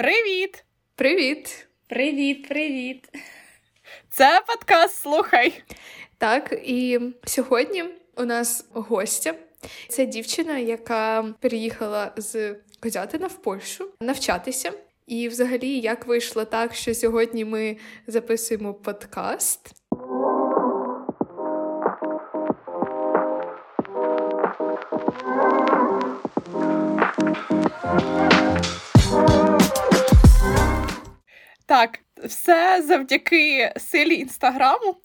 Привіт! Привіт! Привіт, привіт! Це подкаст Слухай. Так, і сьогодні у нас гостя. Це дівчина, яка переїхала з Козятина в Польщу навчатися. І, взагалі, як вийшло так, що сьогодні ми записуємо подкаст. Все завдяки силі інстаграму.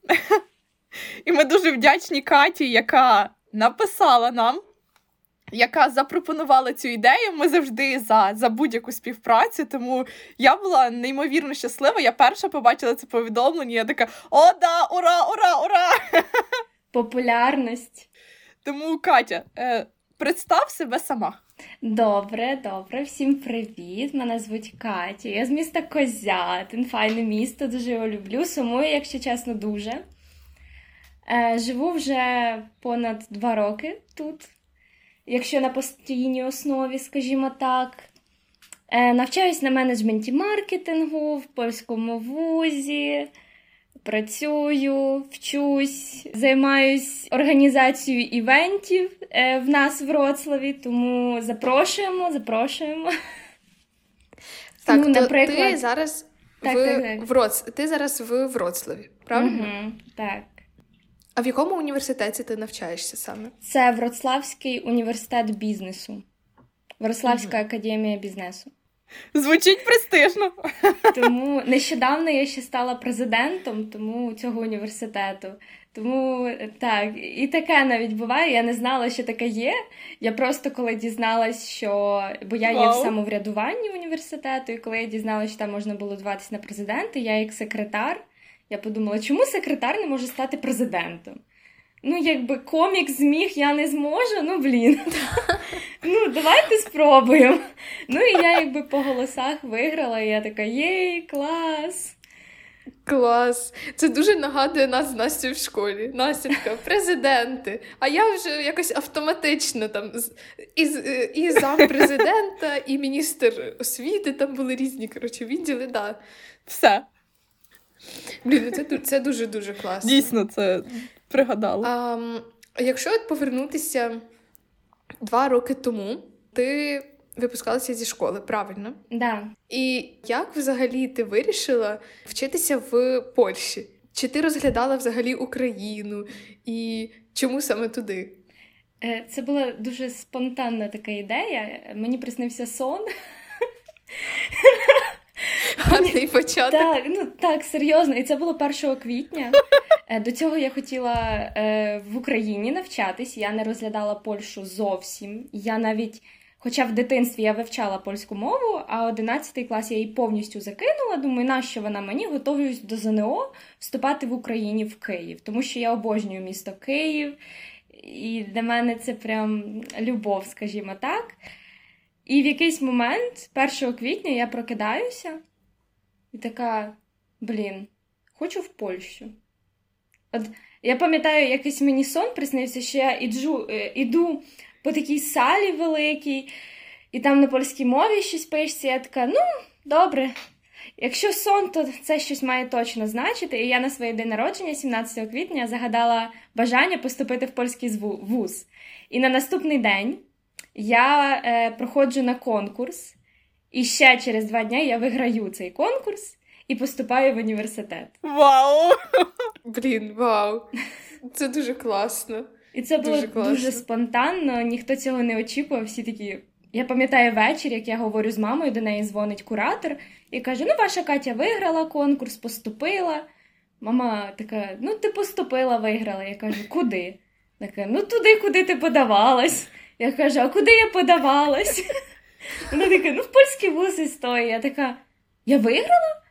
І ми дуже вдячні Каті, яка написала нам, яка запропонувала цю ідею. Ми завжди за за будь-яку співпрацю. Тому я була неймовірно щаслива. Я перша побачила це повідомлення. Я така: О, да, ура, ура, ура! Популярність. Тому, Катя, е, представ себе сама. Добре, добре, всім привіт! Мене звуть Катя. Я з міста Козятин, файне місто, дуже його люблю. Сумую, якщо чесно, дуже. Е, Живу вже понад два роки тут, якщо на постійній основі, скажімо так. Е, Навчаюсь на менеджменті маркетингу в польському вузі. Працюю, вчусь, займаюсь організацією івентів е, в нас в Вроцлаві, тому запрошуємо, запрошуємо. Так, ну, наприклад... ти зараз так, в так, так. Вроц... ти зараз в Вроцлаві, правильно? Угу, так. А в якому університеті ти навчаєшся саме? Це Вроцлавський університет бізнесу, Вроцлавська угу. академія бізнесу. Звучить престижно. Тому нещодавно я ще стала президентом тому цього університету. Тому так, і таке навіть буває. Я не знала, що таке є. Я просто коли дізналась, що бо я є в самоврядуванні університету, і коли я дізналася, що там можна було зватися на президента, я як секретар. Я подумала, чому секретар не може стати президентом? Ну, якби комік зміг, я не зможу, ну блін. Ну, давайте спробуємо. Ну, і я якби по голосах виграла, і я така, єй, клас. Клас. Це дуже нагадує нас з Настю в школі. Настя така, президенти. А я вже якось автоматично там і, і зам президента, і міністр освіти, там були різні коротше, відділи, да. Все. Блін, ну це це дуже-дуже класно. Дійсно, це пригадала. А, Якщо от повернутися два роки тому, ти випускалася зі школи, правильно? Да. І як взагалі ти вирішила вчитися в Польщі? Чи ти розглядала взагалі Україну? І чому саме туди? Це була дуже спонтанна така ідея. Мені приснився сон. Гарний початок. Так, ну так, серйозно. І це було 1 квітня. До цього я хотіла е, в Україні навчатись. Я не розглядала Польщу зовсім. Я навіть, хоча в дитинстві я вивчала польську мову, а 11 клас я її повністю закинула. Думаю, нащо вона мені готуюсь до ЗНО вступати в Україні в Київ, тому що я обожнюю місто Київ, і для мене це прям любов, скажімо так. І в якийсь момент, 1 квітня, я прокидаюся і така: блін, хочу в Польщу. От я пам'ятаю, якийсь мені сон приснився, що я іджу, іду по такій салі великій, і там на польській мові щось пишеться. Я така, ну, добре. Якщо сон, то це щось має точно значити. І я на своє день народження, 17 квітня, загадала бажання поступити в польський вуз. І на наступний день я е, проходжу на конкурс, і ще через два дні я виграю цей конкурс і поступаю в університет. Вау! Блін, вау! Це дуже класно. І це було дуже, дуже спонтанно, ніхто цього не очікував. Всі такі. Я пам'ятаю вечір, як я говорю з мамою, до неї дзвонить куратор і каже: Ну, ваша Катя виграла конкурс, поступила. Мама така: ну, ти поступила, виграла. Я кажу, куди? Така, ну туди, куди ти подавалась. Я кажу, а куди я подавалась? Вона така, ну в польський вуз історія. Я така, я виграла?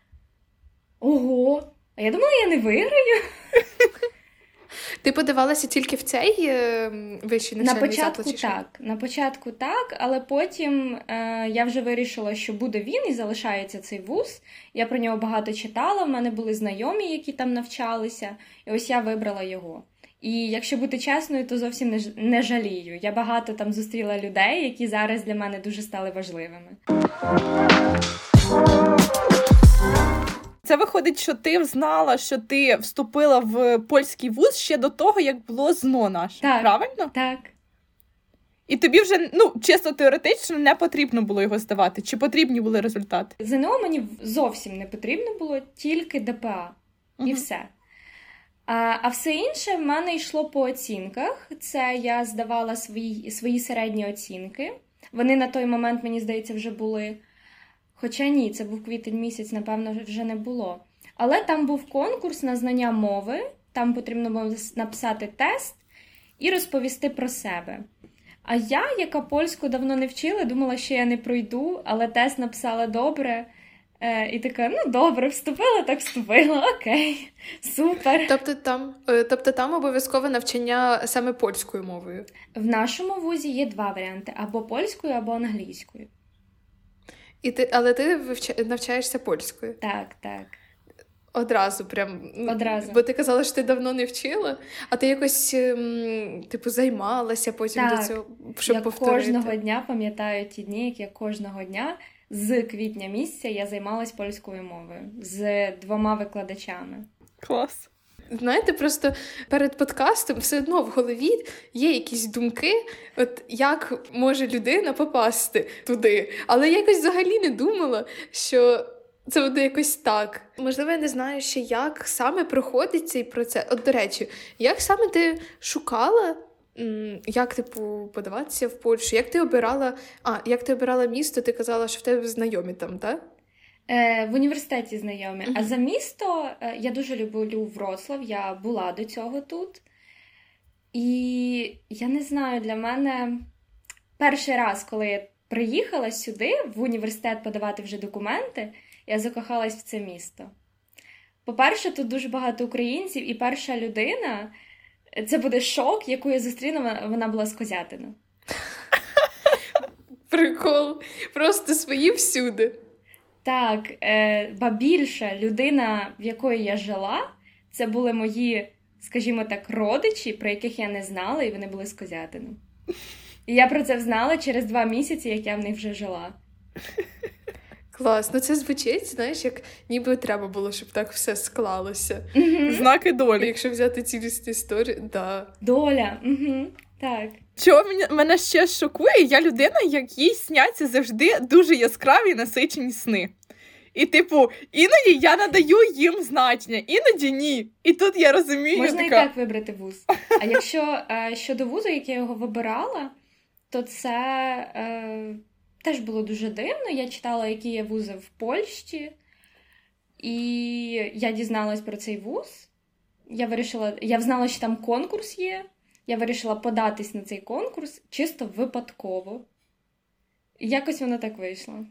Ого, а я думала, я не виграю. Ти подавалася тільки в цей е, вищий навчальний На початку заклад? так. На початку так, але потім е, я вже вирішила, що буде він і залишається цей вуз. Я про нього багато читала, в мене були знайомі, які там навчалися, і ось я вибрала його. І якщо бути чесною, то зовсім не, не жалію. Я багато там зустріла людей, які зараз для мене дуже стали важливими. Це виходить, що ти знала, що ти вступила в польський вуз ще до того, як було ЗНО наше. Так. Правильно? Так. І тобі вже ну чисто теоретично не потрібно було його здавати. Чи потрібні були результати? ЗНО мені зовсім не потрібно було, тільки ДПА. І все. А, а все інше в мене йшло по оцінках. Це я здавала свої, свої середні оцінки. Вони на той момент, мені здається, вже були. Хоча ні, це був квітень місяць, напевно, вже не було. Але там був конкурс на знання мови, там потрібно було написати тест і розповісти про себе. А я, яка польську давно не вчила, думала, що я не пройду, але тест написала добре. Е, і така, ну добре, вступила, так вступила, окей, супер. Тобто там, е, тобто там обов'язкове навчання саме польською мовою. В нашому вузі є два варіанти: або польською, або англійською. І ти, але ти вивча, навчаєшся польською. Так, так. Одразу, прям Одразу. Бо ти казала, що ти давно не вчила, а ти якось ем, типу займалася потім Так. до цього, щоб я повторити. кожного дня пам'ятаю ті дні, як я кожного дня з квітня місяця я займалась польською мовою з двома викладачами. Клас. Знаєте, просто перед подкастом все одно в голові є якісь думки, от як може людина попасти туди. Але я якось взагалі не думала, що це буде якось так. Можливо, я не знаю ще, як саме проходить цей процес. От, до речі, як саме ти шукала, як типу подаватися в Польщу? Як ти обирала? А, як ти обирала місто? Ти казала, що в тебе знайомі там, так? Е, в університеті знайомі. А за місто е, я дуже люблю Вроцлав, я була до цього тут. І я не знаю, для мене перший раз, коли я приїхала сюди, в університет подавати вже документи, я закохалась в це місто. По-перше, тут дуже багато українців, і перша людина це буде шок, яку я зустріну, вона була з Козятина. Прикол. Просто свої всюди. Так, е, ба більше людина, в якої я жила, це були мої, скажімо так, родичі, про яких я не знала, і вони були з Козятину. І я про це знала через два місяці, як я в них вже жила. Клас, ну це звучить, знаєш, як ніби треба було, щоб так все склалося. Знаки долі. Якщо взяти цілісну історію, да. Доля. Угу. Так. Чого мене, мене ще шокує, я людина, якій сняться завжди дуже яскраві насичені сни. І, типу, іноді я надаю їм значення, іноді ні. І тут я розумію, Можна і так вибрати вуз. А якщо е, щодо вузу, як я його вибирала, то це е, теж було дуже дивно. Я читала, які є вузи в Польщі, і я дізналась про цей вуз. Я вирішила, я знала, що там конкурс є. Я вирішила податись на цей конкурс чисто випадково. Якось воно так вийшло.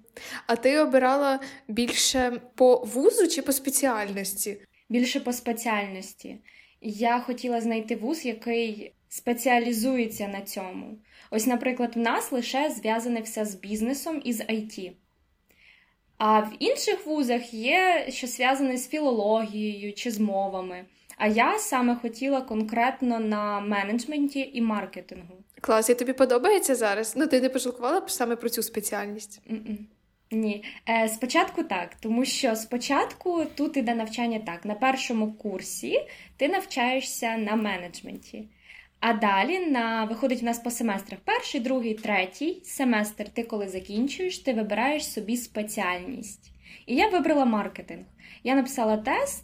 А ти обирала більше по вузу чи по спеціальності? більше по спеціальності. Я хотіла знайти вуз, який спеціалізується на цьому. Ось, наприклад, в нас лише зв'язане все з бізнесом і з IT. А в інших вузах є що зв'язане з філологією чи з мовами. А я саме хотіла конкретно на менеджменті і маркетингу. Клас, і тобі подобається зараз? Ну, ти не пожалкувала б саме про цю спеціальність? М-м. Ні, е, спочатку так, тому що спочатку тут іде навчання так. На першому курсі ти навчаєшся на менеджменті. А далі на виходить в нас по семестрах перший, другий, третій семестр. Ти коли закінчуєш, ти вибираєш собі спеціальність. І я вибрала маркетинг. Я написала тест,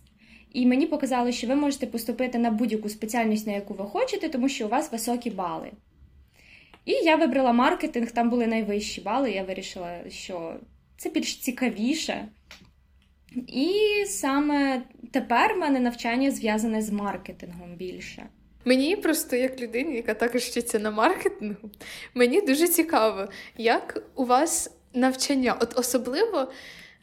і мені показали, що ви можете поступити на будь-яку спеціальність, на яку ви хочете, тому що у вас високі бали. І я вибрала маркетинг, там були найвищі бали. Я вирішила, що це більш цікавіше. І саме тепер в мене навчання зв'язане з маркетингом більше. Мені просто як людині, яка також вчиться на маркетингу, мені дуже цікаво, як у вас навчання, от особливо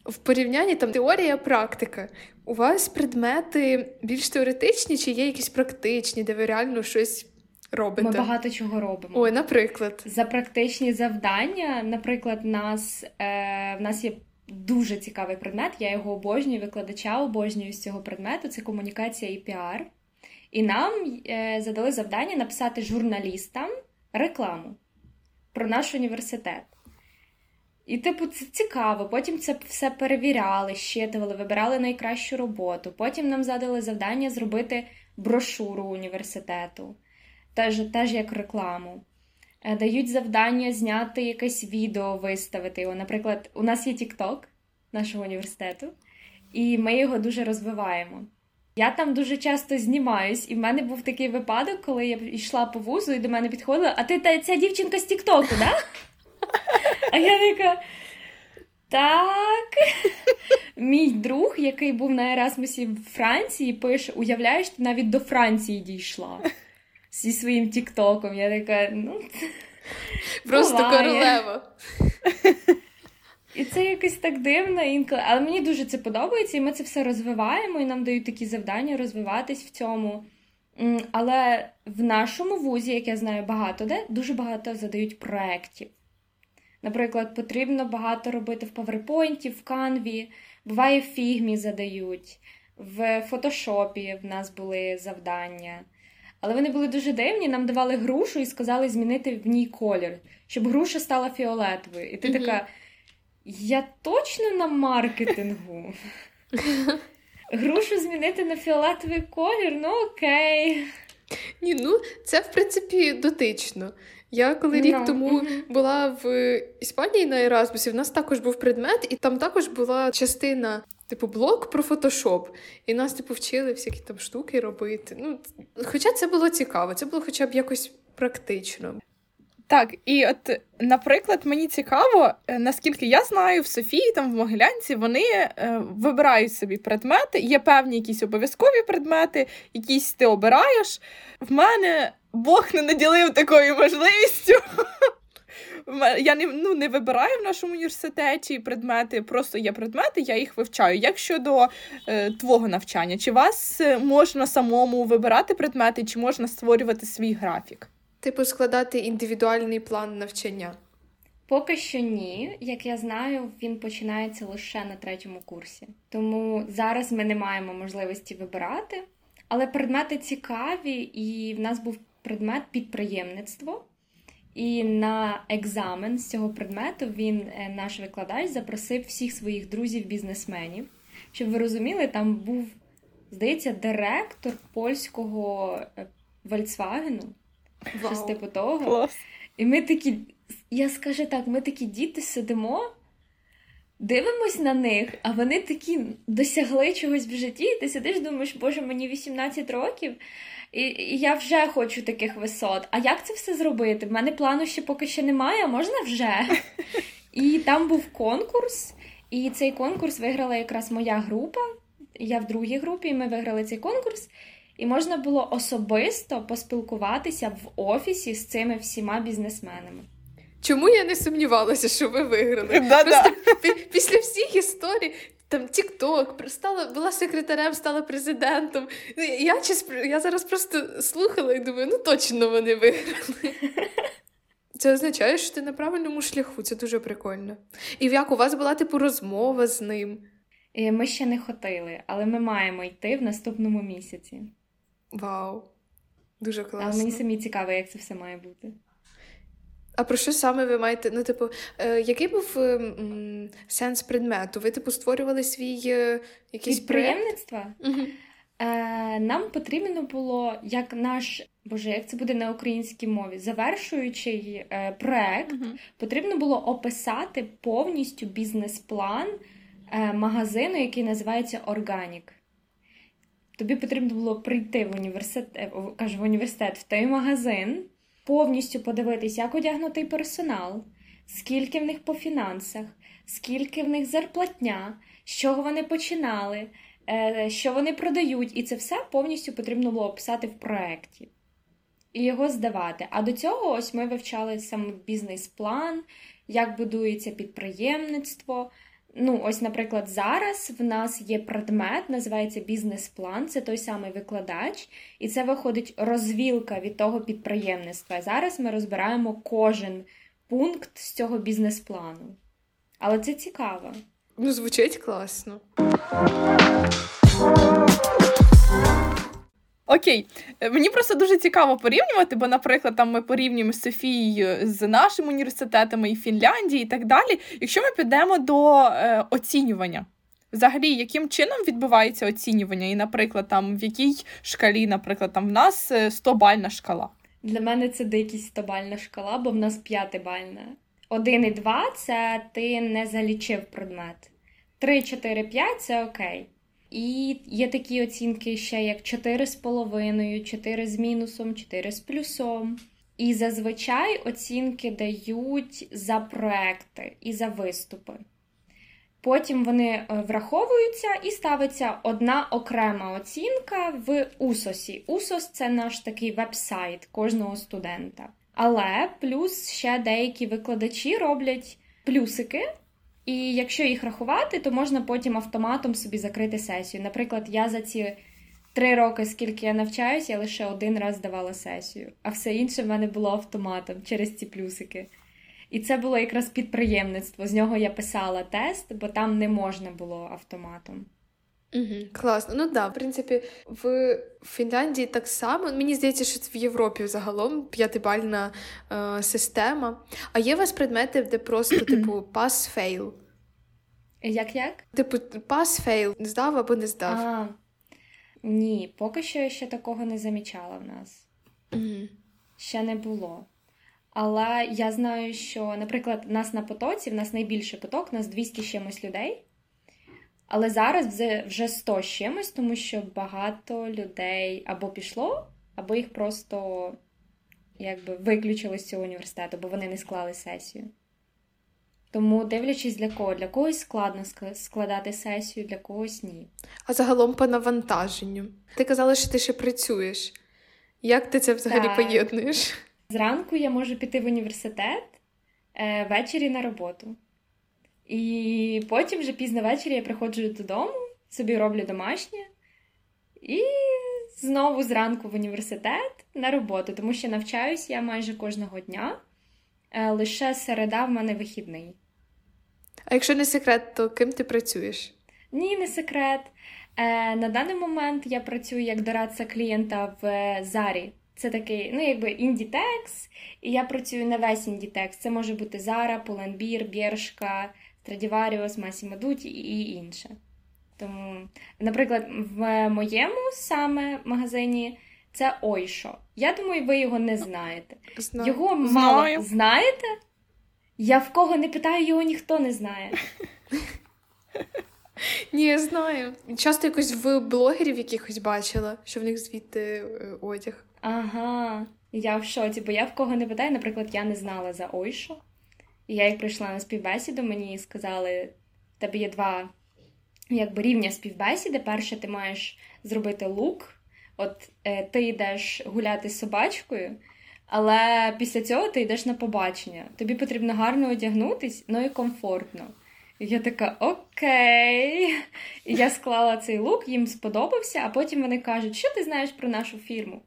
в порівнянні там теорія, практика. У вас предмети більш теоретичні, чи є якісь практичні, де ви реально щось робите? Ми багато чого робимо. Ой, наприклад. За практичні завдання, наприклад, нас, е, в нас є дуже цікавий предмет, я його обожнюю, викладача обожнюю з цього предмету це комунікація і піар. І нам е, задали завдання написати журналістам рекламу про наш університет. І, типу, це цікаво. Потім це все перевіряли, щитували, вибирали найкращу роботу. Потім нам задали завдання зробити брошуру університету, теж, теж як рекламу. Е, дають завдання зняти якесь відео, виставити його. Наприклад, у нас є TikTok нашого університету, і ми його дуже розвиваємо. Я там дуже часто знімаюсь, і в мене був такий випадок, коли я йшла по вузу, і до мене підходила, а ти та ця дівчинка з Тіктоку, да? А я така. Так. Мій друг, який був на Ерасмусі в Франції, пише: уявляєш, ти навіть до Франції дійшла зі своїм Тіктоком. Я така, ну. Просто буває. королева. І це якось так дивно інколи. Але мені дуже це подобається, і ми це все розвиваємо, і нам дають такі завдання розвиватись в цьому. Але в нашому вузі, як я знаю, багато де дуже багато задають проєктів. Наприклад, потрібно багато робити в PowerPoint, в Canvі, буває в фігмі задають, в фотошопі в нас були завдання. Але вони були дуже дивні, нам давали грушу і сказали змінити в ній колір, щоб груша стала фіолетовою. І ти така. Я точно на маркетингу. Грушу змінити на фіолетовий колір, ну окей. Ні, ну це в принципі дотично. Я коли рік Ну, тому була в Іспанії на Ерасмусі, в нас також був предмет, і там також була частина, типу, блок про фотошоп. І нас, типу, вчили всякі там штуки робити. Ну, хоча це було цікаво, це було хоча б якось практично. Так, і от, наприклад, мені цікаво, е, наскільки я знаю, в Софії, там в Могилянці, вони е, вибирають собі предмети. Є певні якісь обов'язкові предмети, якісь ти обираєш. В мене Бог не наділив такою можливістю. Я не, ну, не вибираю в нашому університеті предмети, просто є предмети, я їх вивчаю. Як щодо е, твого навчання, чи вас е, можна самому вибирати предмети, чи можна створювати свій графік? Типу, складати індивідуальний план навчання. Поки що ні. Як я знаю, він починається лише на третьому курсі. Тому зараз ми не маємо можливості вибирати. Але предмети цікаві, і в нас був предмет підприємництво. І на екзамен з цього предмету він, е, наш викладач, запросив всіх своїх друзів-бізнесменів. Щоб ви розуміли, там був, здається, директор польського е, Volkswagen, щось типу того. Клас. І ми такі, я скажу так, ми такі діти сидимо, дивимось на них, а вони такі досягли чогось в житті. І ти сидиш, думаєш, боже, мені 18 років, і, і я вже хочу таких висот. А як це все зробити? В мене плану ще поки що немає, а можна вже? І там був конкурс, і цей конкурс виграла якраз моя група. Я в другій групі, і ми виграли цей конкурс. І можна було особисто поспілкуватися в офісі з цими всіма бізнесменами. Чому я не сумнівалася, що ви виграли? Да-да. Просто пі- після всіх історій. Там TikTok, стала, була секретарем, стала президентом. Ну, Я, я зараз просто слухала і думаю, ну точно вони виграли. Це означає, що ти на правильному шляху, це дуже прикольно. І як у вас була типу розмова з ним? Ми ще не хотіли, але ми маємо йти в наступному місяці. Вау, дуже класно. Але мені самі цікаво, як це все має бути. А про що саме ви маєте? Ну, типу, е, який був е, м, сенс предмету? Ви, типу, створювали свій е, якийсь проєкт? Угу. е, нам потрібно було, як наш, боже, як це буде на українській мові, завершуючий е, проект, потрібно було описати повністю бізнес-план е, магазину, який називається Органік. Тобі потрібно було прийти в університет, е, в- кажу, в університет в той магазин, повністю подивитись, як одягнутий персонал, скільки в них по фінансах, скільки в них зарплатня, з чого вони починали, е, що вони продають, і це все повністю потрібно було описати в проєкті. І його здавати. А до цього ось ми вивчали сам бізнес-план, як будується підприємництво. Ну, ось, наприклад, зараз в нас є предмет, називається бізнес-план, це той самий викладач, і це виходить розвілка від того підприємництва. Зараз ми розбираємо кожен пункт з цього бізнес-плану. Але це цікаво. Ну, звучить класно. Окей, е, мені просто дуже цікаво порівнювати, бо, наприклад, там ми порівнюємо Софією з нашими університетами і Фінляндії і так далі. Якщо ми підемо до е, оцінювання, взагалі, яким чином відбувається оцінювання? І, наприклад, там в якій шкалі, наприклад, там в нас 100-бальна шкала. Для мене це дикість 100-бальна шкала, бо в нас 5-бальна. 1 і 2 це ти не залічив предмет. 3, 4, 5 це окей. І є такі оцінки ще як 4,5, 4 з мінусом, 4 з плюсом. І зазвичай оцінки дають за проекти і за виступи. Потім вони е, враховуються і ставиться одна окрема оцінка в Усосі. Усос це наш такий веб-сайт кожного студента. Але плюс ще деякі викладачі роблять плюсики. І якщо їх рахувати, то можна потім автоматом собі закрити сесію. Наприклад, я за ці три роки, скільки я навчаюся, я лише один раз здавала сесію, а все інше в мене було автоматом через ці плюсики. І це було якраз підприємництво. З нього я писала тест, бо там не можна було автоматом. Угу, Класно. Ну да, в принципі, в Фінляндії так само. Мені здається, що це в Європі загалом п'ятибальна е, система. А є у вас предмети, де просто, типу, pass-fail? Як як? Типу, pass-fail, здав або не здав? А, Ні, поки що я ще такого не замічала в нас. Угу. Ще не було. Але я знаю, що, наприклад, нас на потоці, в нас найбільший поток, у нас 200 чимось людей. Але зараз вже вже 100 чимось, тому що багато людей або пішло, або їх просто якби виключили з цього університету, бо вони не склали сесію. Тому, дивлячись для кого, для когось складно складати сесію, для когось ні. А загалом по навантаженню. Ти казала, що ти ще працюєш. Як ти це взагалі так. поєднуєш? Зранку я можу піти в університет, е, ввечері на роботу. І потім вже пізно ввечері я приходжу додому, собі роблю домашнє і знову зранку в університет на роботу, тому що навчаюсь я майже кожного дня. Е, лише середа в мене вихідний. А якщо не секрет, то ким ти працюєш? Ні, не секрет. Е, На даний момент я працюю як дорадця клієнта в Зарі. Це такий, ну, якби індітекс, і я працюю на весь індітекс. Це може бути Зара, Pull&Bear, Бершка, Stradivarius, Massimo Dutti і інше. Тому, наприклад, в моєму саме магазині це Ойшо. Я думаю, ви його не знаєте. Знаю. Його мало Знаю. знаєте? Я в кого не питаю, його ніхто не знає. Ні, я знаю. Часто якось в блогерів якихось бачила, що в них звідти е, одяг. Ага, я в шоці, бо я в кого не питаю, наприклад, я не знала за Ойшо. І я як прийшла на співбесіду, мені сказали, в тебе є два якби, рівня співбесіди. Перше, ти маєш зробити лук. От е, ти йдеш гуляти з собачкою, але після цього ти йдеш на побачення. Тобі потрібно гарно одягнутись, ну і комфортно. Я така окей. І я склала цей лук, їм сподобався, а потім вони кажуть, що ти знаєш про нашу фірму?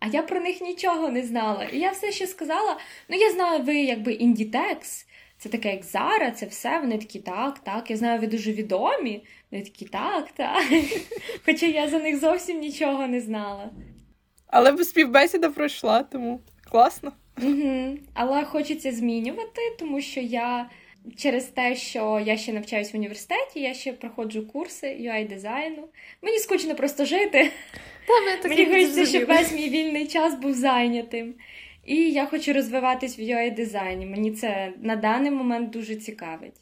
А я про них нічого не знала. І я все ще сказала: ну, я знаю, ви якби індітекс, це таке, як Зара, це все. Вони такі, так, так. Я знаю, ви дуже відомі. Вони такі, так, так. Хоча я за них зовсім нічого не знала. Але співбесіда пройшла, тому класно. Угу. Але хочеться змінювати, тому що я через те, що я ще навчаюсь в університеті, я ще проходжу курси ui дизайну. Мені скучно просто жити. Та, Мені хочеться, щоб весь мій вільний час був зайнятим. І я хочу розвиватись в ui дизайні. Мені це на даний момент дуже цікавить.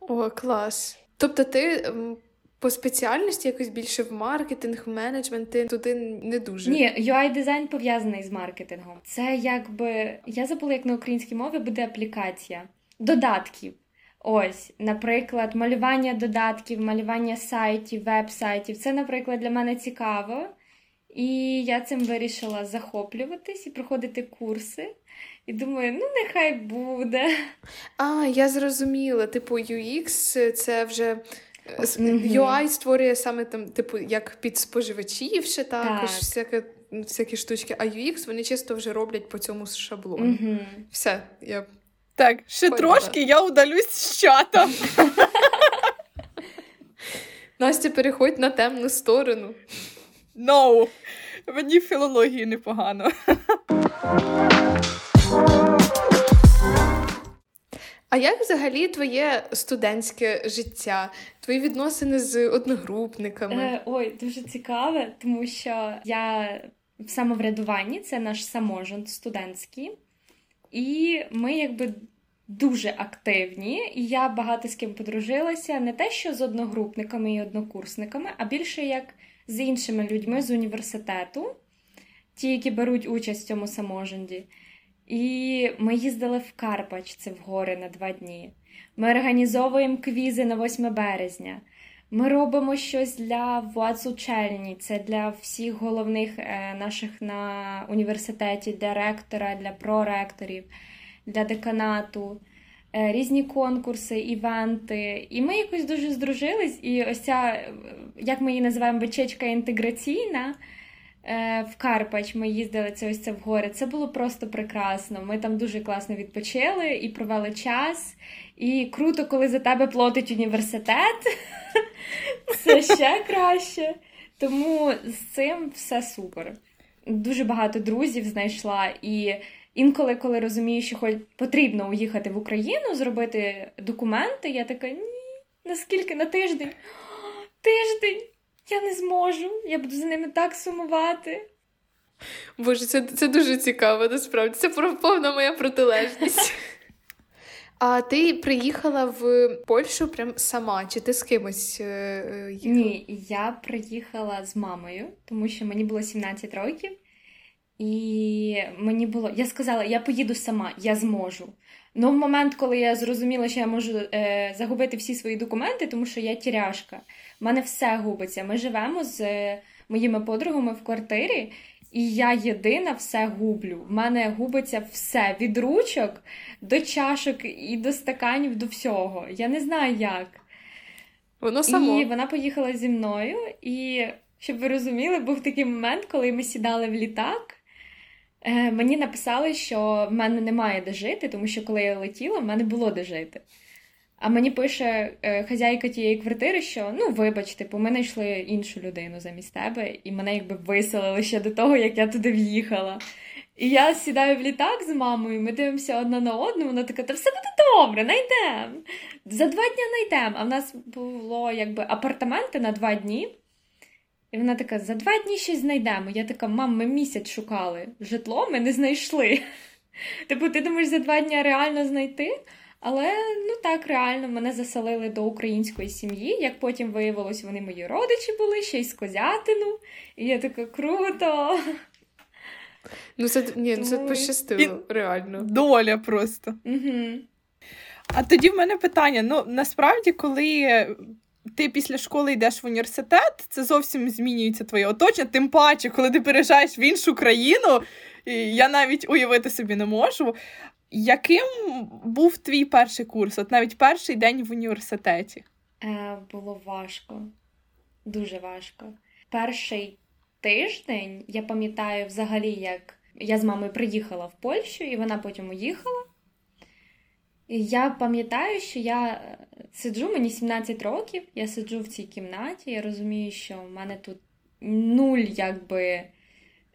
О, клас. Тобто ти. По спеціальності якось більше в маркетинг, в менеджмент, ти туди не дуже. Ні, ui дизайн пов'язаний з маркетингом. Це якби я забула, як на українській мові буде аплікація додатків. Ось, наприклад, малювання додатків, малювання сайтів, веб-сайтів. Це, наприклад, для мене цікаво. І я цим вирішила захоплюватись і проходити курси. І думаю, ну нехай буде. А, я зрозуміла. Типу, UX це вже. Mm-hmm. UI створює саме там, типу, як під споживачів ще також, так. всяке, всякі штучки, а UX вони чисто вже роблять по цьому шаблону. Mm-hmm. Все, я так, ще Поняла. трошки я удалюсь з чата. Настя, переходь на темну сторону. No. Мені в філології непогано. А як взагалі твоє студентське життя, твої відносини з одногрупниками? Е, ой, дуже цікаве, тому що я в самоврядуванні це наш саможин студентський, і ми якби дуже активні. І я багато з ким подружилася не те, що з одногрупниками і однокурсниками, а більше як з іншими людьми з університету, ті, які беруть участь в цьому саможенді. І ми їздили в Карпач, це в гори на два дні. Ми організовуємо квізи на 8 березня. Ми робимо щось для владз учельні, це для всіх головних е, наших на університеті, для ректора, для проректорів, для деканату, різні конкурси, івенти. І ми якось дуже здружились. І ось ця, е, як ми її називаємо, бичечка інтеграційна. Е, в Карпач ми їздили це ось це в гори. Це було просто прекрасно. Ми там дуже класно відпочили і провели час. І круто, коли за тебе платить університет. Це ще краще. Тому з цим все супер. Дуже багато друзів знайшла. І інколи, коли розумію, що хоч потрібно уїхати в Україну, зробити документи, я така ні, наскільки на тиждень? Тиждень! Я не зможу, я буду за ними так сумувати. Боже, це це дуже цікаво, насправді. Це повна моя протилежність. А ти приїхала в Польщу прям сама, чи ти з кимось е, їхала? Ні, я приїхала з мамою, тому що мені було 17 років, і мені було. Я сказала, я поїду сама, я зможу. Ну, в момент, коли я зрозуміла, що я можу е, загубити всі свої документи, тому що я тіряшка, в мене все губиться. Ми живемо з е, моїми подругами в квартирі, і я єдина все гублю. В мене губиться все від ручок до чашок і до стаканів, до всього. Я не знаю як. Воно само. І вона поїхала зі мною, і щоб ви розуміли, був такий момент, коли ми сідали в літак. Е, Мені написали, що в мене немає де жити, тому що коли я летіла, в мене було де жити. А мені пише е, хазяйка тієї квартири, що ну вибач, типу, ми знайшли іншу людину замість тебе, і мене якби виселили ще до того, як я туди в'їхала. І я сідаю в літак з мамою, ми дивимося одна на одну, вона така, та все буде добре, найдемо. За два дні найдемо. А в нас було якби апартаменти на два дні. І вона така: за два дні щось знайдемо. Я така, мам, ми місяць шукали житло, ми не знайшли. Типу, ти думаєш, за два дні реально знайти? Але ну так реально мене заселили до української сім'ї. Як потім виявилось, вони мої родичі були, ще й з козятину. І я така круто. Ну, це ні, ну, це пощастило, І... реально. Доля просто. Угу. А тоді в мене питання: ну насправді, коли ти після школи йдеш в університет, це зовсім змінюється твоє оточення. Тим паче, коли ти переїжджаєш в іншу країну, я навіть уявити собі не можу. Яким був твій перший курс? От навіть перший день в університеті? Е, Було важко, дуже важко. Перший тиждень я пам'ятаю взагалі, як я з мамою приїхала в Польщу, і вона потім уїхала. І я пам'ятаю, що я сиджу, мені 17 років, я сиджу в цій кімнаті, я розумію, що в мене тут нуль якби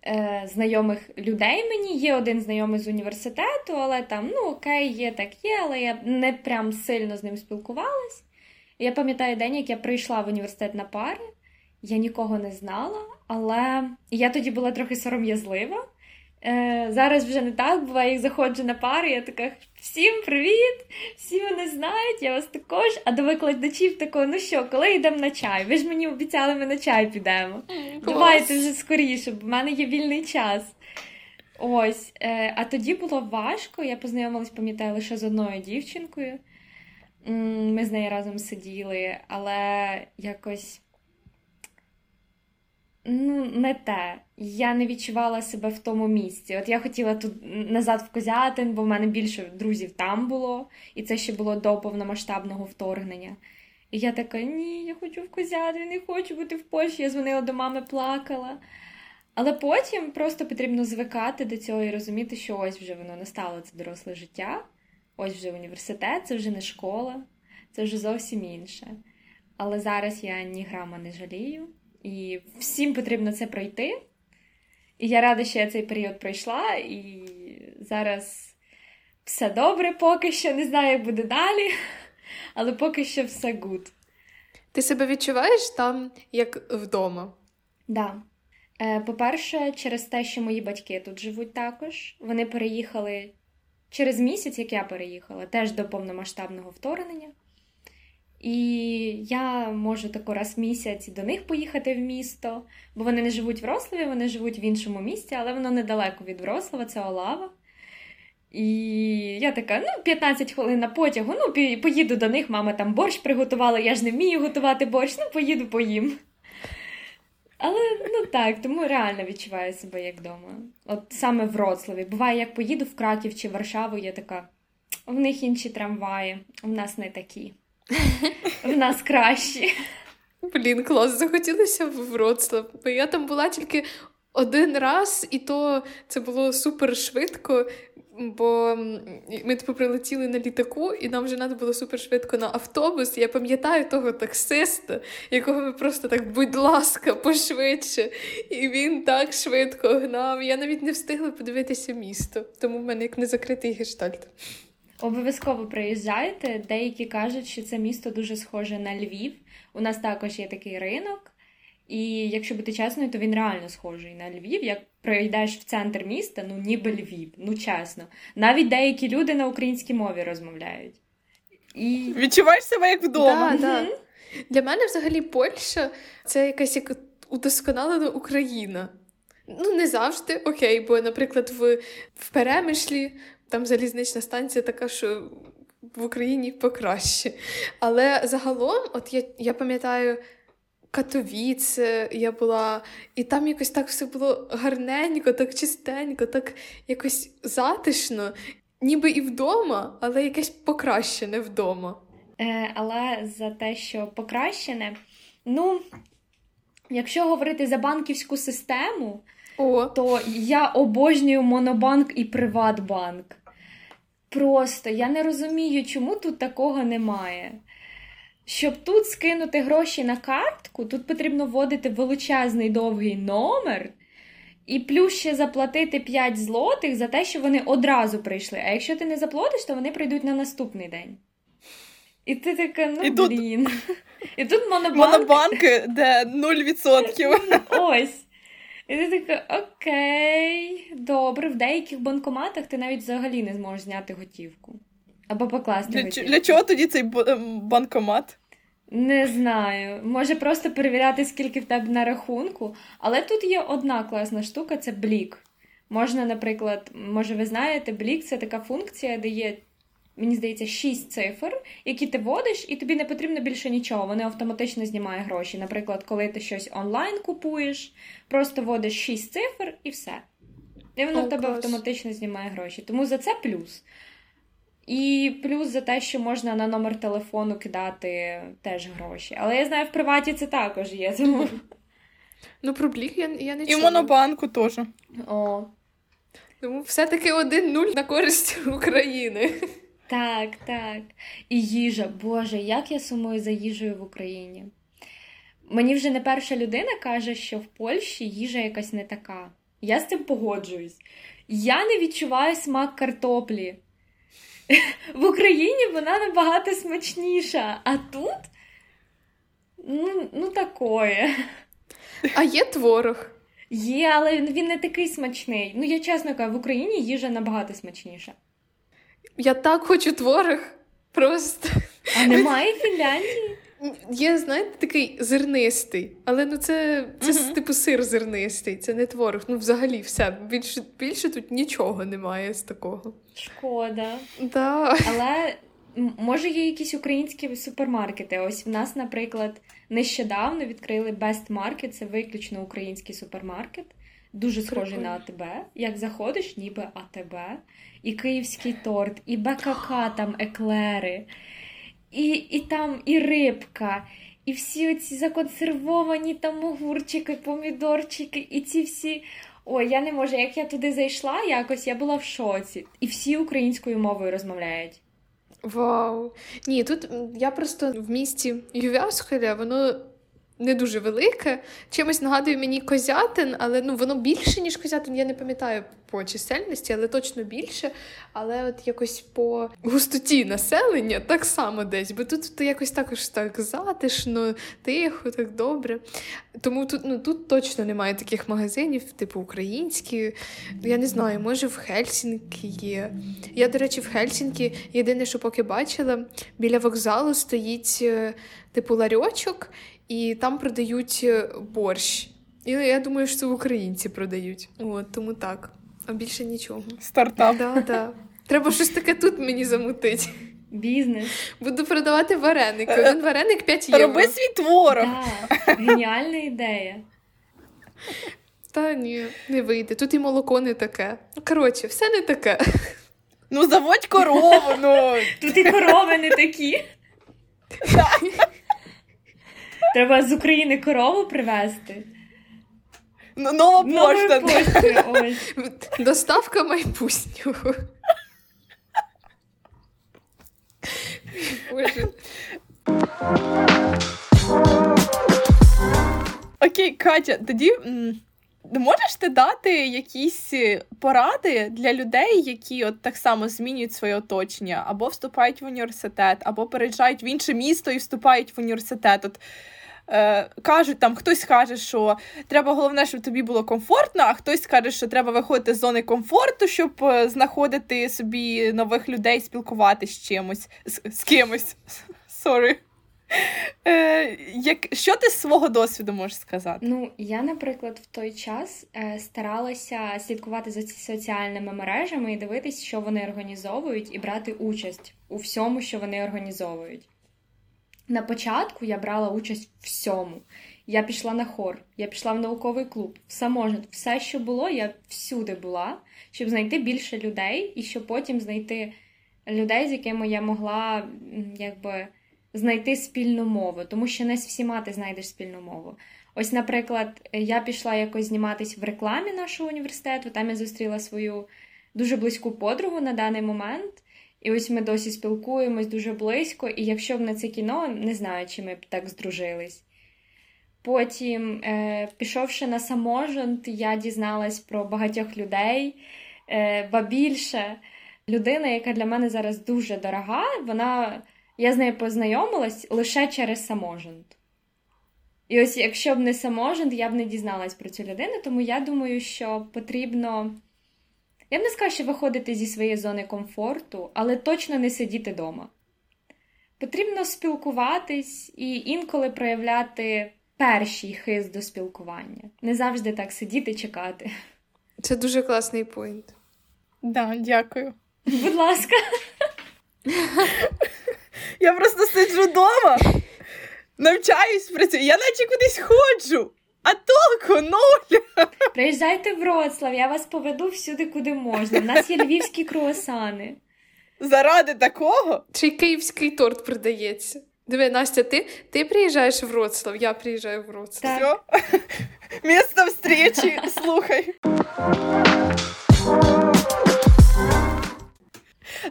е, знайомих людей мені. Є один знайомий з університету, але там, ну окей, є так є, але я не прям сильно з ним спілкувалась. Я пам'ятаю день, як я прийшла в університет на пари, я нікого не знала, але я тоді була трохи сором'язлива. Е, Зараз вже не так буває, як заходжу на пари, я така всім привіт! Всі мене знають, я вас також. А до викладачів такого, ну що, коли йдемо на чай? Ви ж мені обіцяли, ми на чай підемо. Клас. Давайте вже скоріше, бо в мене є вільний час. Ось. Е, А тоді було важко. Я познайомилась, пам'ятаю, лише з одною дівчинкою. Ми з нею разом сиділи, але якось ну, не те. Я не відчувала себе в тому місці. От я хотіла тут назад в Козятин, бо в мене більше друзів там було, і це ще було до повномасштабного вторгнення. І я така: ні, я хочу в Козятин, не хочу бути в Польщі. Я дзвонила до мами, плакала. Але потім просто потрібно звикати до цього і розуміти, що ось вже воно настало це доросле життя, ось вже університет, це вже не школа, це вже зовсім інше. Але зараз я ні грама не жалію. І всім потрібно це пройти. І я рада, що я цей період пройшла, і зараз все добре, поки що не знаю, як буде далі, але поки що все good. Ти себе відчуваєш там як вдома? Да. Е, По-перше, через те, що мої батьки тут живуть також. Вони переїхали через місяць, як я переїхала, теж до повномасштабного вторгнення. І я можу тако раз в місяць до них поїхати в місто, бо вони не живуть в Врославі, вони живуть в іншому місті, але воно недалеко від Врослава, це Олава. І я така, ну, 15 хвилин на потягу, ну, поїду до них, мама там борщ приготувала, я ж не вмію готувати борщ, ну, поїду поїм. Але ну так, тому реально відчуваю себе як вдома. От саме в Вроцлаві. Буває, як поїду в Краків чи Варшаву, я така. В них інші трамваї, в нас не такі. В нас кращі. Блін, клас, захотілося в Вроцлав. Бо я там була тільки один раз, і то це було супер швидко. Бо ми типу, прилетіли на літаку, і нам вже треба було супер швидко на автобус. Я пам'ятаю того таксиста, якого ми просто так, будь ласка, пошвидше. І він так швидко гнав. Я навіть не встигла подивитися місто, тому в мене як не закритий гештальт. Обов'язково приїжджайте. Деякі кажуть, що це місто дуже схоже на Львів. У нас також є такий ринок. І якщо бути чесною, то він реально схожий на Львів. Як прийдеш в центр міста, ну ніби Львів, ну чесно. Навіть деякі люди на українській мові розмовляють. І... Відчуваєш себе як вдома. Да, да. Для мене взагалі Польща це якась як удосконалена Україна. Ну, не завжди, окей, бо, наприклад, в, в Перемишлі там залізнична станція така, що в Україні покраще. Але загалом, от я, я пам'ятаю. Катовіце я була, і там якось так все було гарненько, так чистенько, так якось затишно, ніби і вдома, але якесь покращене вдома. Е, Але за те, що покращене, ну, якщо говорити за банківську систему, О. то я обожнюю Монобанк і Приватбанк. Просто я не розумію, чому тут такого немає. Щоб тут скинути гроші на картку, тут потрібно вводити величезний довгий номер, і плюс ще заплатити 5 злотих за те, що вони одразу прийшли. А якщо ти не заплатиш, то вони прийдуть на наступний день. І ти така, ну і блін. Тут... І тут монобанк... монобанки, де 0%. Ось. І ти така, окей, добре, в деяких банкоматах ти навіть взагалі не зможеш зняти готівку. Або покласти для, готівку. Для чого тоді цей ем, банкомат? Не знаю. Може просто перевіряти, скільки в тебе на рахунку. Але тут є одна класна штука це блік. Можна, наприклад, може, ви знаєте, блік це така функція, де є, мені здається, 6 цифр, які ти вводиш, і тобі не потрібно більше нічого. Вони автоматично знімає гроші. Наприклад, коли ти щось онлайн купуєш, просто вводиш 6 цифр і все. І воно в тебе автоматично знімає гроші. Тому за це плюс. І плюс за те, що можна на номер телефону кидати теж гроші. Але я знаю, в приваті це також є. Тому... Ну, про блік я я не І в Монобанку теж. О. Тому все-таки один нуль на користь України. Так, так. І їжа. Боже, як я сумую за їжею в Україні. Мені вже не перша людина каже, що в Польщі їжа якась не така. Я з цим погоджуюсь. Я не відчуваю смак картоплі. В Україні вона набагато смачніша, а тут ну, ну такое. А є творог? Є, але він не такий смачний. Ну, я чесно кажу, в Україні їжа набагато смачніша. Я так хочу творог. Просто. А немає Фінляндії? Є, знаєте, такий зернистий, але ну це це uh-huh. типу сир зернистий, це не творог. Ну, взагалі, все. Більше більше тут нічого немає з такого. Шкода. Да. Але може є якісь українські супермаркети. Ось в нас, наприклад, нещодавно відкрили Best Market, це виключно український супермаркет. Дуже схожий Прикольно. на АТБ. Як заходиш, ніби АТБ, і київський торт, і БКК там еклери і і там і рибка, і всі оці законсервовані там огурчики, помідорчики, і ці всі. Ой, я не можу. Як я туди зайшла, якось я була в шоці. І всі українською мовою розмовляють. Вау! Ні, тут я просто в місті Ювясхеля, воно не дуже велике. Чимось нагадує мені козятин, але ну воно більше, ніж козятин. Я не пам'ятаю по чисельності, але точно більше. Але от якось по густоті населення так само десь. Бо тут якось також так затишно, тихо, так добре. Тому тут ну, тут точно немає таких магазинів, типу українські. Я не знаю, може в Хельсінкі є. Я, до речі, в Хельсінкі єдине, що поки бачила, біля вокзалу стоїть е, типу ларьочок і там продають е, борщ. І я думаю, що це українці продають. От, Тому так. А більше нічого. Стартап. Да, да. Треба щось таке тут мені замутити. Бізнес. Буду продавати вареники. Один вареник 5 євро. Роби свій творог. Так, геніальна ідея. Та ні, не вийде. Тут і молоко не таке. Ну, коротше, все не таке. Ну, заводь корову, ну. Тут і корови не такі. Треба з України корову привезти. Ну, Нова Новою пошта. ось. Доставка майбутнього. Боже. Окей, Катя, тоді можеш ти дати якісь е, поради для людей, які от так само змінюють своє оточення, або вступають в університет, або переїжджають в інше місто і вступають в університет. От, е, кажуть, там хтось каже, що треба головне, щоб тобі було комфортно, а хтось каже, що треба виходити з зони комфорту, щоб е, знаходити собі нових людей, спілкуватися з чимось, з, з кимось. Sorry. Е, як, що ти з свого досвіду можеш сказати? Ну, я, наприклад, в той час е, старалася слідкувати за ці- соціальними мережами і дивитись, що вони організовують, і брати участь у всьому, що вони організовують. На початку я брала участь в всьому. Я пішла на хор, я пішла в науковий клуб, в саможит, все, що було, я всюди була, щоб знайти більше людей, і щоб потім знайти людей, з якими я могла якби знайти спільну мову, тому що не з всіма ти знайдеш спільну мову. Ось, наприклад, я пішла якось зніматись в рекламі нашого університету. Там я зустріла свою дуже близьку подругу на даний момент. І ось ми досі спілкуємось дуже близько. І якщо б не це кіно, не знаю, чи ми б так здружились. Потім, е, пішовши на саможент, я дізналась про багатьох людей, е, ба більше людина, яка для мене зараз дуже дорога, вона я з нею познайомилась лише через саможент. І ось якщо б не саможент, я б не дізналась про цю людину, тому я думаю, що потрібно. Я б не скажу, що виходити зі своєї зони комфорту, але точно не сидіти вдома. Потрібно спілкуватись і інколи проявляти перший хист до спілкування. Не завжди так сидіти чекати. Це дуже класний поінт. Да, дякую. Будь ласка, Я просто сиджу вдома, навчаюсь працюю. Я наче кудись ходжу, а толку нуль. приїжджайте в Вроцлав, я вас поведу всюди, куди можна. У нас є львівські круасани. Заради такого. Чи київський торт продається? Диви, Настя, ти, ти приїжджаєш в Вроцлав, я приїжджаю в Вроцлав. Так. Все. Місто встречі, слухай.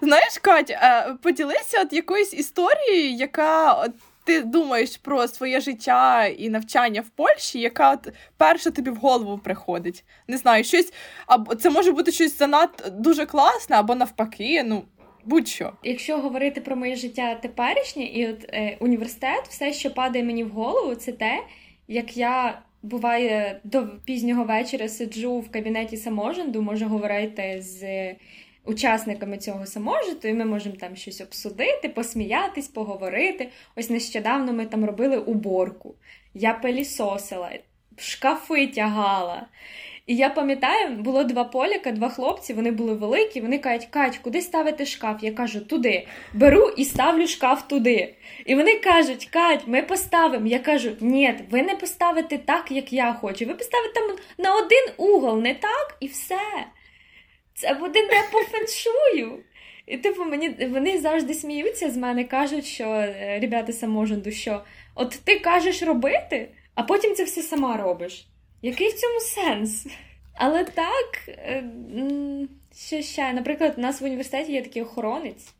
Знаєш, Кать, е, поділися от якоюсь історією, яка от, ти думаєш про своє життя і навчання в Польщі, яка от перша тобі в голову приходить. Не знаю, щось або це може бути щось занадто дуже класне, або навпаки, ну будь-що. Якщо говорити про моє життя теперішнє, і от е, університет, все, що падає мені в голову, це те, як я буває до пізнього вечора сиджу в кабінеті саможенду, можу говорити з учасниками цього саможиту, і ми можемо там щось обсудити, посміятись, поговорити. Ось нещодавно ми там робили уборку. Я пилісосила, шкафи тягала. І я пам'ятаю, було два поляка, два хлопці, вони були великі, вони кажуть, Кать, куди ставити шкаф? Я кажу, туди. Беру і ставлю шкаф туди. І вони кажуть, Кать, ми поставимо. Я кажу, ні, ви не поставите так, як я хочу. Ви поставите там на один угол, не так, і все. Це буде не по феншую. І типу, мені вони завжди сміються з мене, кажуть, що е, ребята саможенду, що от ти кажеш робити, а потім це все сама робиш. Який в цьому сенс? Але так, е, що ще, наприклад, у нас в університеті є такий охоронець.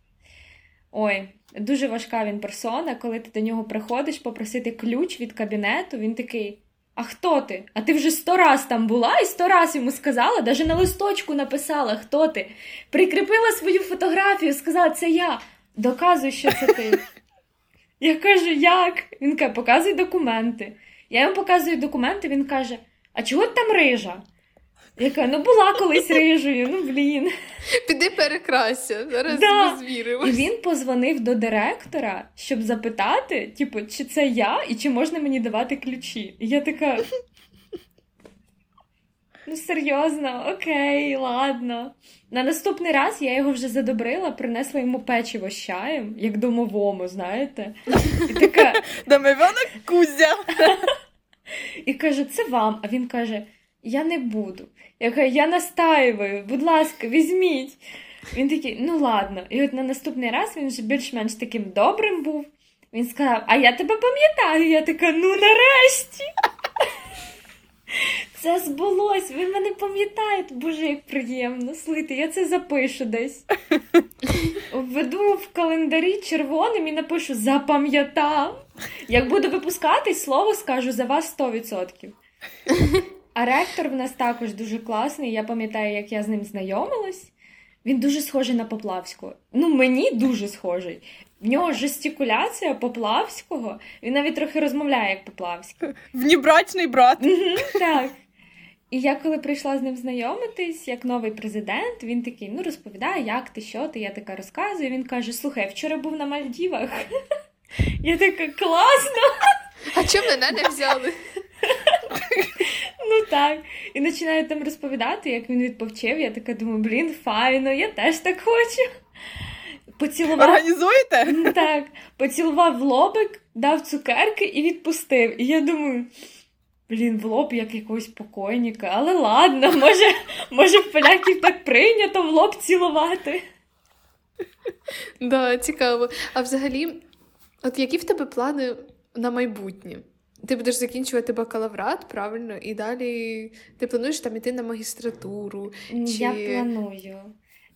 Ой, дуже важка він персона, коли ти до нього приходиш попросити ключ від кабінету, він такий. А хто ти? А ти вже сто раз там була і сто раз йому сказала, навіть на листочку написала, хто ти. Прикріпила свою фотографію, сказала, це я. Доказуй, що це ти. Я кажу, як? Він каже, показуй документи. Я йому показую документи, він каже: А чого ти там рижа? Я кажу, ну була колись рижою, ну блін. Піди перекрасся, зараз Да. звіримо. І він позвонив до директора, щоб запитати, типу, чи це я і чи можна мені давати ключі. І я така. Ну, серйозно, окей, ладно. На наступний раз я його вже задобрила, принесла йому печиво з чаєм, як домовому, знаєте. І така, Домовенок Кузя. і каже, це вам. А він каже: Я не буду. Я кажу, я настаюю, будь ласка, візьміть. Він такий, ну ладно. І от на наступний раз він вже більш-менш таким добрим був. Він сказав: А я тебе пам'ятаю. Я така, ну нарешті. Це збулось, ви мене пам'ятаєте. Боже, як приємно. Слухайте, я це запишу десь. Введу в календарі червоним і напишу запам'ятав. Як буду випускатись, слово скажу за вас 100%. А ректор в нас також дуже класний. Я пам'ятаю, як я з ним знайомилась. Він дуже схожий на Поплавського. Ну, мені дуже схожий. В нього жестикуляція Поплавського. Він навіть трохи розмовляє як Поплавський. Внібрачний брат. Так. І я коли прийшла з ним знайомитись, як новий президент, він такий: ну розповідає, як ти, що ти. Я така розказую. Він каже: Слухай, вчора був на Мальдівах. Я така класно. А чому мене не взяли? Ну так. І починає там розповідати, як він відпочив. Я така думаю, блін, файно, я теж так хочу. Поцілував. Організуєте? Ну, Так, поцілував в лобик, дав цукерки і відпустив. І я думаю, блін, в лоб як якогось покойника, але ладно, може, може в поляків так прийнято в лоб цілувати. Да, цікаво. А взагалі, от які в тебе плани на майбутнє? Ти будеш закінчувати бакалаврат, правильно, і далі ти плануєш там іти на магістратуру. Я планую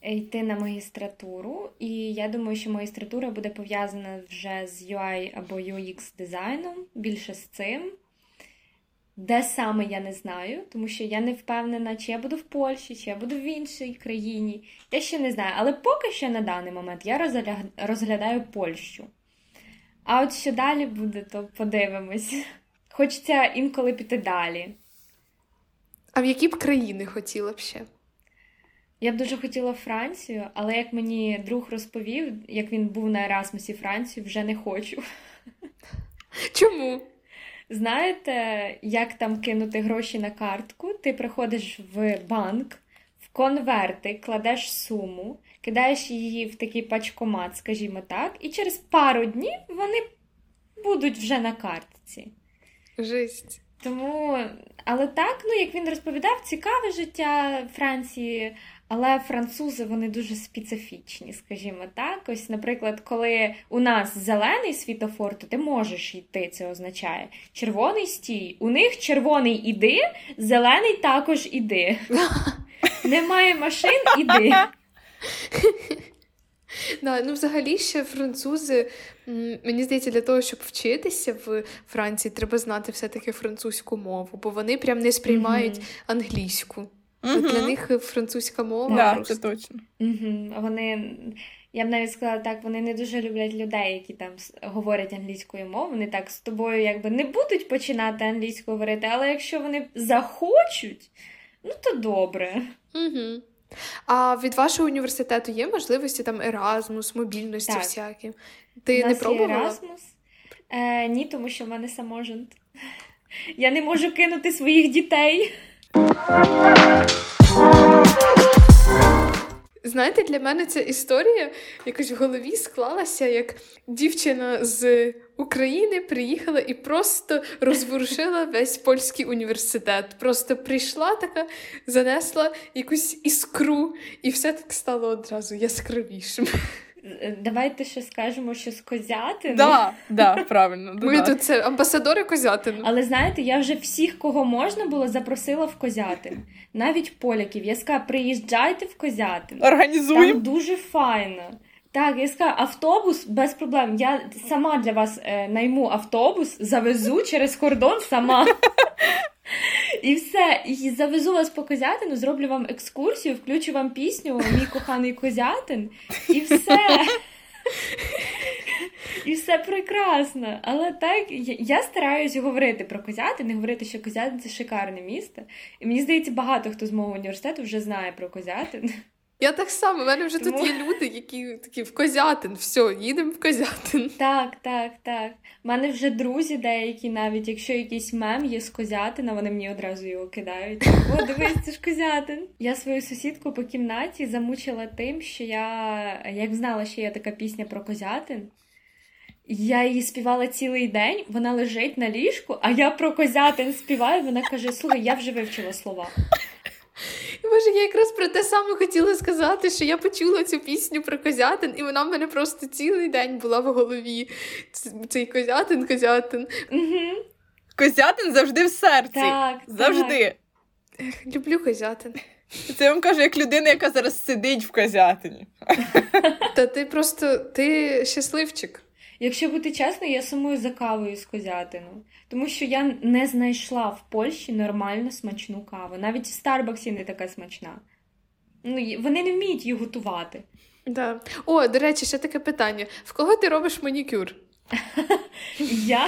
йти на магістратуру, і я думаю, що магістратура буде пов'язана вже з UI або UX дизайном, більше з цим. Де саме я не знаю, тому що я не впевнена, чи я буду в Польщі, чи я буду в іншій країні. Я ще не знаю. Але поки що на даний момент я розгля- розглядаю Польщу. А от що далі буде, то подивимось. Хочеться інколи піти далі. А в які б країни хотіла б ще? Я б дуже хотіла Францію, але як мені друг розповів, як він був на Ерасмусі Францію, вже не хочу. Чому? Знаєте, як там кинути гроші на картку? Ти приходиш в банк, в конверти, кладеш суму, кидаєш її в такий пачкомат, скажімо так, і через пару днів вони будуть вже на картці. Жесть. Тому, але так, ну як він розповідав, цікаве життя Франції, але французи вони дуже специфічні, скажімо так. Ось, наприклад, коли у нас зелений світофор, то ти можеш йти, це означає. Червоний стій. У них червоний іди, зелений також іди. Немає машин, іди. Да, ну взагалі ще французи, мені здається, для того, щоб вчитися в Франції, треба знати все-таки французьку мову, бо вони прям не сприймають Мгм. англійську. Мгм. Для них французька мова Да, просто. це точно. Угу. Вони, я б навіть сказала так, вони не дуже люблять людей, які там говорять англійською мовою. Вони так з тобою якби не будуть починати англійською говорити, але якщо вони захочуть, ну то добре. Угу. А від вашого університету є можливості там Еразмус, мобільності Так. всякі? Ти не пробувала? Еразмус? Е, ні, тому що в мене саможент. Я не можу кинути своїх дітей. Знаєте, для мене ця історія якось в голові склалася, як дівчина з України приїхала і просто розворушила весь польський університет. Просто прийшла така, занесла якусь іскру, і все так стало одразу яскравішим. Давайте ще скажемо, що з козятини. Да, да, правильно. Ми додати. тут це амбасадори Козятину. Але знаєте, я вже всіх, кого можна було, запросила в Козятин. Навіть поляків. Я сказала, приїжджайте в Козятин. Там дуже файно. Так, я сказала, автобус без проблем. Я сама для вас е, найму автобус, завезу через кордон сама. І все. І завезу вас по козятину, зроблю вам екскурсію, включу вам пісню Мій коханий козятин, і все. І все прекрасно. Але так, я, я стараюсь говорити про Козятин і говорити, що Козятин це шикарне місто. І мені здається, багато хто з мого університету вже знає про Козятин. Я так само, в мене вже Тому- тут є люди, які такі в Козятин, все, їдемо в Козятин. Так, так, так. У мене вже друзі деякі, навіть якщо якийсь мем є з Козятина, вони мені одразу його кидають. О, дивись, це ж Козятин. Я свою сусідку по кімнаті замучила тим, що я як знала, що є така пісня про Козятин. Я її співала цілий день, вона лежить на ліжку, а я про Козятин співаю. Вона каже: слухай, я вже вивчила слова. Боже, я якраз про те саме хотіла сказати, що я почула цю пісню про Козятин, і вона в мене просто цілий день була в голові. Цей Козятин, Козятин. Угу. Козятин завжди в серці. Так, Завжди. Ех, люблю Козятин. Це я вам кажу, як людина, яка зараз сидить в Козятині. Та ти просто ти щасливчик. Якщо бути чесною, я сумую за кавою з козятину. Тому що я не знайшла в Польщі нормально смачну каву. Навіть в Старбаксі не така смачна. Ну, вони не вміють її готувати. Да. О, до речі, ще таке питання: в кого ти робиш манікюр? Я,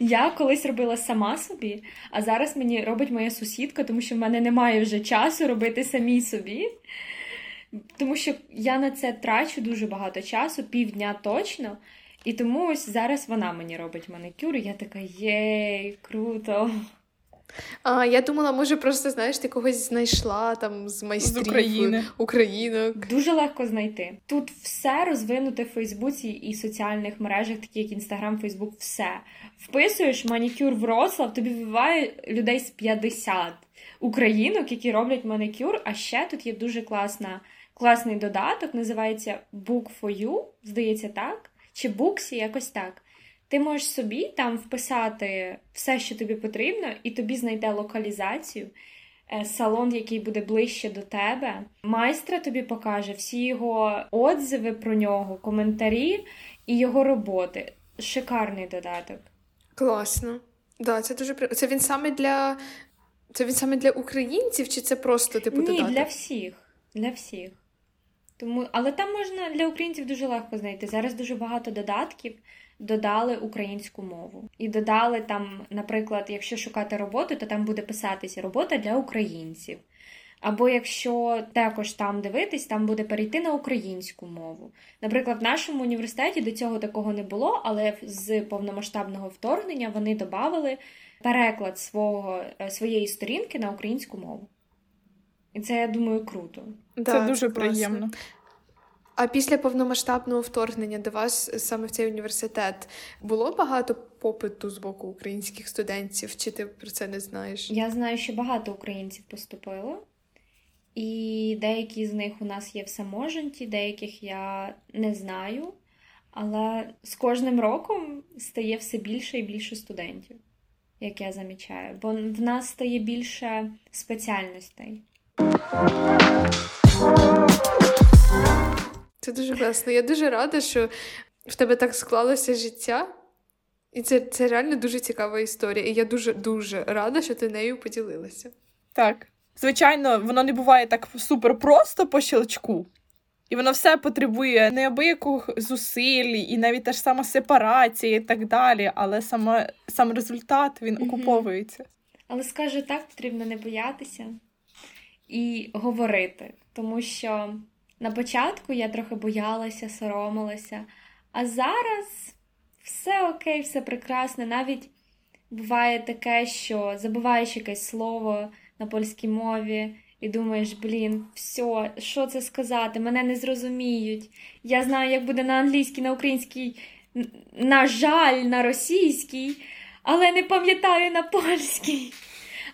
я колись робила сама собі, а зараз мені робить моя сусідка, тому що в мене немає вже часу робити самій собі. Тому що я на це трачу дуже багато часу, півдня точно. І тому ось зараз вона мені робить манікюр, і я така єй, круто. А я думала, може, просто знаєш, ти когось знайшла там з майстрів України. українок. Дуже легко знайти. Тут все розвинуте в Фейсбуці і соціальних мережах, такі як Інстаграм, Фейсбук, все. Вписуєш манікюр Вроцлав, тобі вбиває людей з 50 українок, які роблять манікюр. А ще тут є дуже класна, класний додаток, називається Book for You, здається, так. Чи Booksy, якось так. Ти можеш собі там вписати все, що тобі потрібно, і тобі знайде локалізацію, е, салон, який буде ближче до тебе. Майстра тобі покаже всі його отзиви про нього, коментарі і його роботи. Шикарний додаток. Класно. Да, це дуже при... Це він саме для. Це він саме для українців, чи це просто типу Ні, додаток? для всіх. Для всіх. Тому, але там можна для українців дуже легко знайти. Зараз дуже багато додатків додали українську мову. І додали там, наприклад, якщо шукати роботу, то там буде писатися робота для українців. Або якщо також там дивитись, там буде перейти на українську мову. Наприклад, в нашому університеті до цього такого не було, але з повномасштабного вторгнення вони додали переклад свого, е, своєї сторінки на українську мову. І це, я думаю, круто. Да, це дуже класно. приємно. А після повномасштабного вторгнення до вас саме в цей університет було багато попиту з боку українських студентів, чи ти про це не знаєш? Я знаю, що багато українців поступило, і деякі з них у нас є в Саможенті, деяких я не знаю. Але з кожним роком стає все більше і більше студентів, як я замічаю. Бо в нас стає більше спеціальностей. Це дуже класно. Я дуже рада, що в тебе так склалося життя. І це, це реально дуже цікава історія. І я дуже дуже рада, що ти нею поділилася. Так. Звичайно, воно не буває так супер просто по щелчку. І воно все потребує неабияких зусиль, і навіть та ж сама сепарація і так далі. Але саме, сам результат він окуповується. Але скажу так, потрібно не боятися і говорити. Тому що на початку я трохи боялася, соромилася, а зараз все окей, все прекрасно. Навіть буває таке, що забуваєш якесь слово на польській мові. І думаєш, блін, все, що це сказати? Мене не зрозуміють. Я знаю, як буде на англійській, на українській, на жаль, на російській, але не пам'ятаю на польській.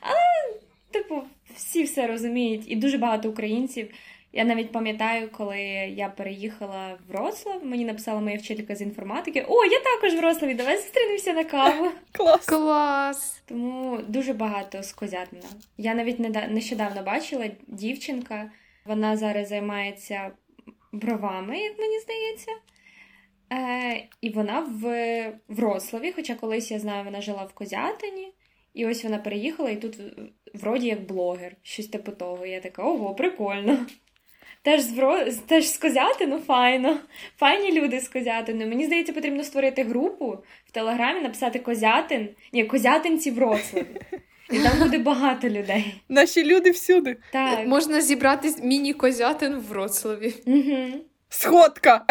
Але, типу, всі все розуміють, і дуже багато українців. Я навіть пам'ятаю, коли я переїхала в Вроцлав, мені написала моя вчителька з інформатики: О, я також в Вроцлаві, давай зустрінемося на каву. Клас. Клас! Тому дуже багато з Козятина. Я навіть нещодавно бачила дівчинка, вона зараз займається бровами, як мені здається. Е, І вона в Вроцлаві, хоча колись я знаю, вона жила в Козятині. І ось вона переїхала, і тут вроді як блогер, щось типу того. Я така, ого, прикольно. Теж з Вро... теж з Козятину файно. Файні люди з Козятину. Мені здається, потрібно створити групу в Телеграмі, написати Козятин. Ні, Козятинці Вроцлаві. І там буде багато людей. Наші люди всюди. Так. Можна зібрати міні-козятин в Вроцлаві. Угу. Сходка.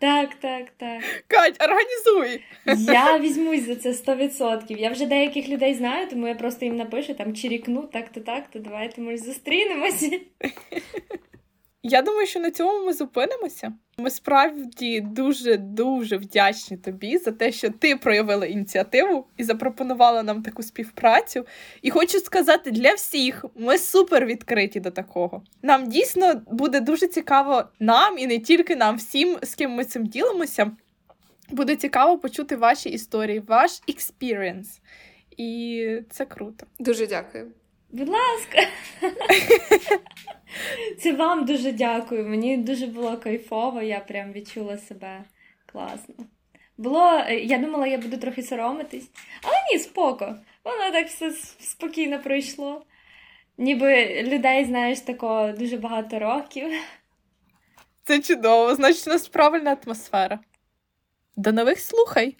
Так, так, так. Кать, організуй. Я візьмусь за це 100%. Я вже деяких людей знаю, тому я просто їм напишу там чирікну, так-то, так-то, давайте може зустрінемося. Я думаю, що на цьому ми зупинимося. Ми справді дуже дуже вдячні тобі за те, що ти проявила ініціативу і запропонувала нам таку співпрацю. І хочу сказати для всіх, ми супер відкриті до такого. Нам дійсно буде дуже цікаво нам і не тільки нам, всім, з ким ми цим ділимося. Буде цікаво почути ваші історії, ваш experience. І це круто. Дуже дякую. Будь ласка. Це вам дуже дякую. Мені дуже було кайфово, я прям відчула себе класно. Було, я думала, я буду трохи соромитись, але ні, споко. Воно так все спокійно пройшло. Ніби людей, знаєш, такого дуже багато років. Це чудово, значить, у нас правильна атмосфера. До нових слухай!